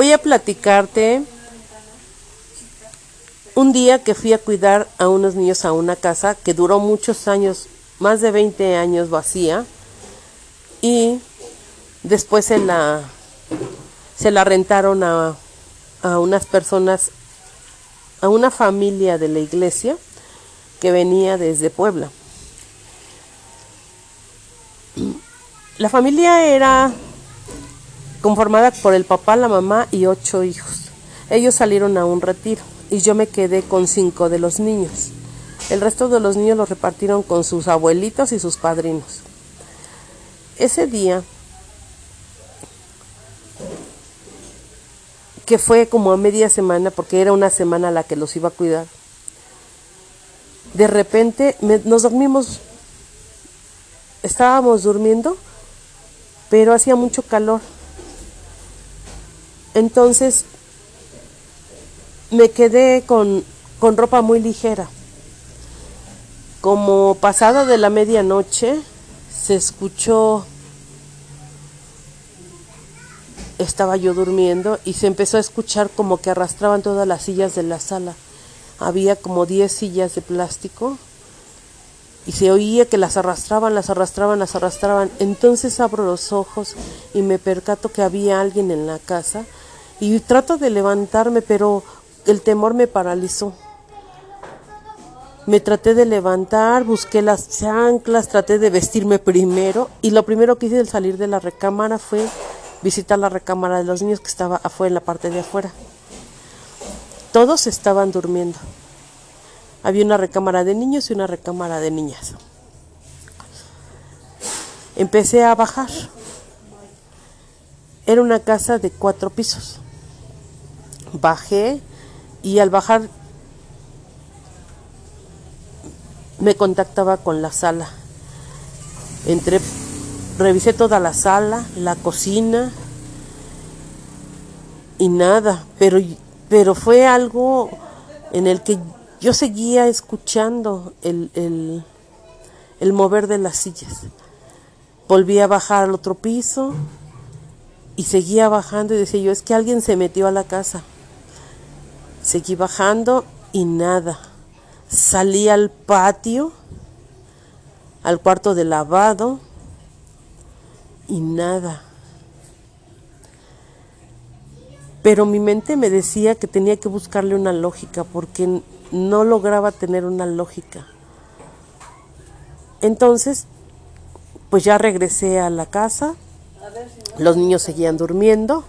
Voy a platicarte un día que fui a cuidar a unos niños a una casa que duró muchos años, más de 20 años vacía, y después se la, se la rentaron a, a unas personas, a una familia de la iglesia que venía desde Puebla. La familia era conformada por el papá, la mamá y ocho hijos. Ellos salieron a un retiro y yo me quedé con cinco de los niños. El resto de los niños los repartieron con sus abuelitos y sus padrinos. Ese día, que fue como a media semana, porque era una semana la que los iba a cuidar, de repente nos dormimos, estábamos durmiendo, pero hacía mucho calor. Entonces me quedé con, con ropa muy ligera. Como pasada de la medianoche, se escuchó, estaba yo durmiendo y se empezó a escuchar como que arrastraban todas las sillas de la sala. Había como 10 sillas de plástico y se oía que las arrastraban, las arrastraban, las arrastraban. Entonces abro los ojos y me percato que había alguien en la casa y trato de levantarme, pero el temor me paralizó. Me traté de levantar, busqué las chanclas, traté de vestirme primero y lo primero que hice al salir de la recámara fue visitar la recámara de los niños que estaba afuera, en la parte de afuera. Todos estaban durmiendo. Había una recámara de niños y una recámara de niñas. Empecé a bajar. Era una casa de cuatro pisos. Bajé y al bajar me contactaba con la sala. Entré, revisé toda la sala, la cocina y nada, pero, pero fue algo en el que yo seguía escuchando el, el, el mover de las sillas. Volví a bajar al otro piso y seguía bajando y decía yo, es que alguien se metió a la casa. Seguí bajando y nada. Salí al patio, al cuarto de lavado y nada. Pero mi mente me decía que tenía que buscarle una lógica porque no lograba tener una lógica. Entonces, pues ya regresé a la casa, los niños seguían durmiendo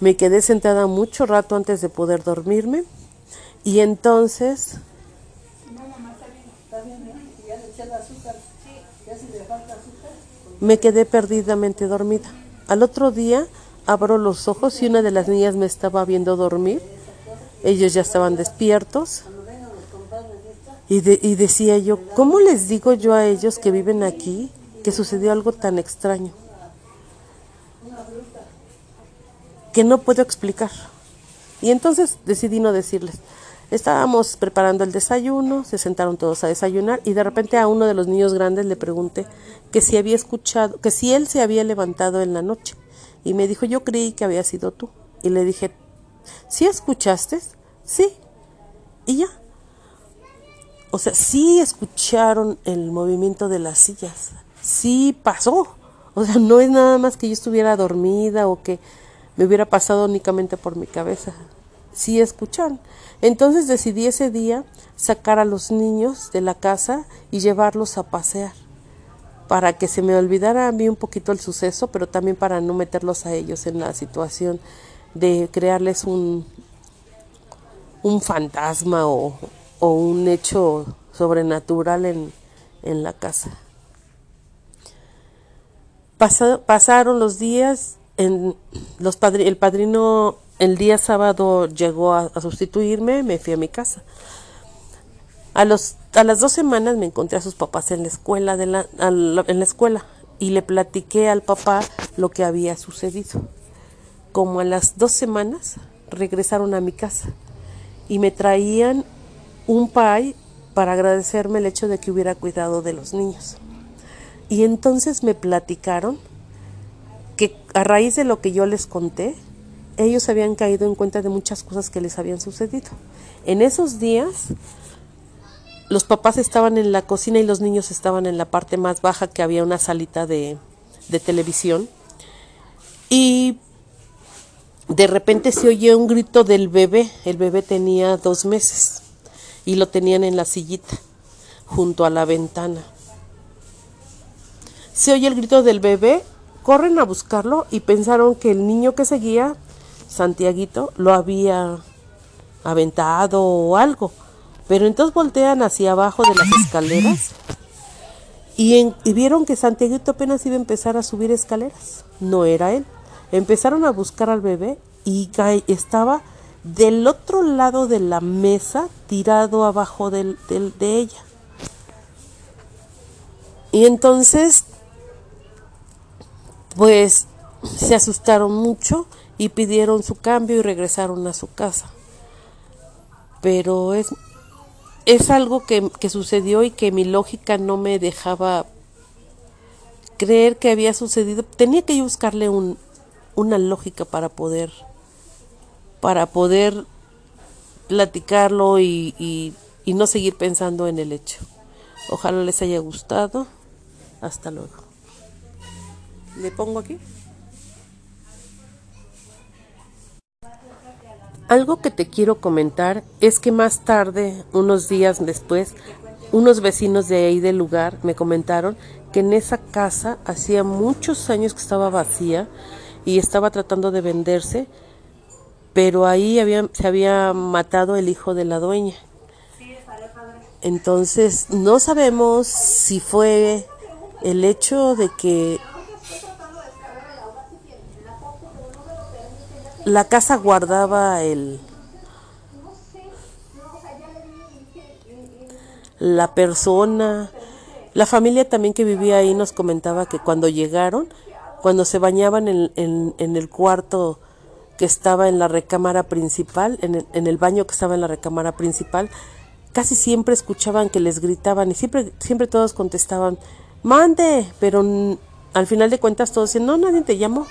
me quedé sentada mucho rato antes de poder dormirme y entonces me quedé perdidamente dormida. Al otro día abro los ojos y una de las niñas me estaba viendo dormir. Ellos ya estaban despiertos. Y, y decía yo, ¿cómo les digo yo a ellos que viven aquí que sucedió algo tan extraño? Que no puedo explicar. Y entonces decidí no decirles. Estábamos preparando el desayuno, se sentaron todos a desayunar y de repente a uno de los niños grandes le pregunté que si había escuchado, que si él se había levantado en la noche. Y me dijo, yo creí que había sido tú. Y le dije, ¿sí escuchaste? Sí. Y ya. O sea, sí escucharon el movimiento de las sillas. Sí pasó. O sea, no es nada más que yo estuviera dormida o que me hubiera pasado únicamente por mi cabeza. Sí escuchan. Entonces decidí ese día sacar a los niños de la casa y llevarlos a pasear para que se me olvidara a mí un poquito el suceso, pero también para no meterlos a ellos en la situación de crearles un, un fantasma o, un hecho sobrenatural en, en la casa. pasaron los días el padrino el día sábado llegó a, sustituirme, me fui a mi casa. A, los, a las dos semanas me encontré a sus papás en la escuela, de la, en la escuela y le platiqué al papá lo que había sucedido. Como a las dos semanas regresaron a mi casa y me traían un pay para agradecerme el hecho de que hubiera cuidado de los niños. Y entonces me platicaron a raíz de lo que yo les conté, ellos habían caído en cuenta de muchas cosas que les habían sucedido. En esos días, los papás estaban en la cocina y los niños estaban en la parte más baja que había una salita de, televisión. Y de repente se oye un grito del bebé. El bebé tenía dos meses y lo tenían en la sillita junto a la ventana. Se oye el grito del bebé, corren a buscarlo y pensaron que el niño que seguía, Santiaguito, lo había aventado o algo. Pero entonces voltean hacia abajo de las escaleras y, vieron que Santiaguito apenas iba a empezar a subir escaleras. No era él. Empezaron a buscar al bebé y estaba del otro lado de la mesa, tirado abajo de ella. Y entonces, pues se asustaron mucho y pidieron su cambio y regresaron a su casa. Pero es, es algo que, que sucedió y que mi lógica no me dejaba creer que había sucedido. Tenía que buscarle un, una lógica para poder, para poder platicarlo y, y no seguir pensando en el hecho. Ojalá les haya gustado. Hasta luego. ¿Le pongo aquí? Algo que te quiero comentar es que más tarde, unos días después, unos vecinos de ahí del lugar me comentaron que en esa casa hacía muchos años que estaba vacía y estaba tratando de venderse, pero ahí se había matado el hijo de la dueña. Entonces, no sabemos si fue el hecho de que la casa guardaba el la persona. La familia también que vivía ahí nos comentaba que cuando llegaron cuando se bañaban en, en, el cuarto que estaba en la recámara principal en el, en el baño que estaba en la recámara principal casi siempre escuchaban que les gritaban y siempre siempre todos contestaban mande, pero al final de cuentas todos dicen, no, nadie te llamó,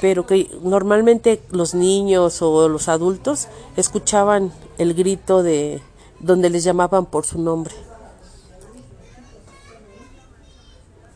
pero que normalmente los niños o los adultos escuchaban el grito de donde les llamaban por su nombre.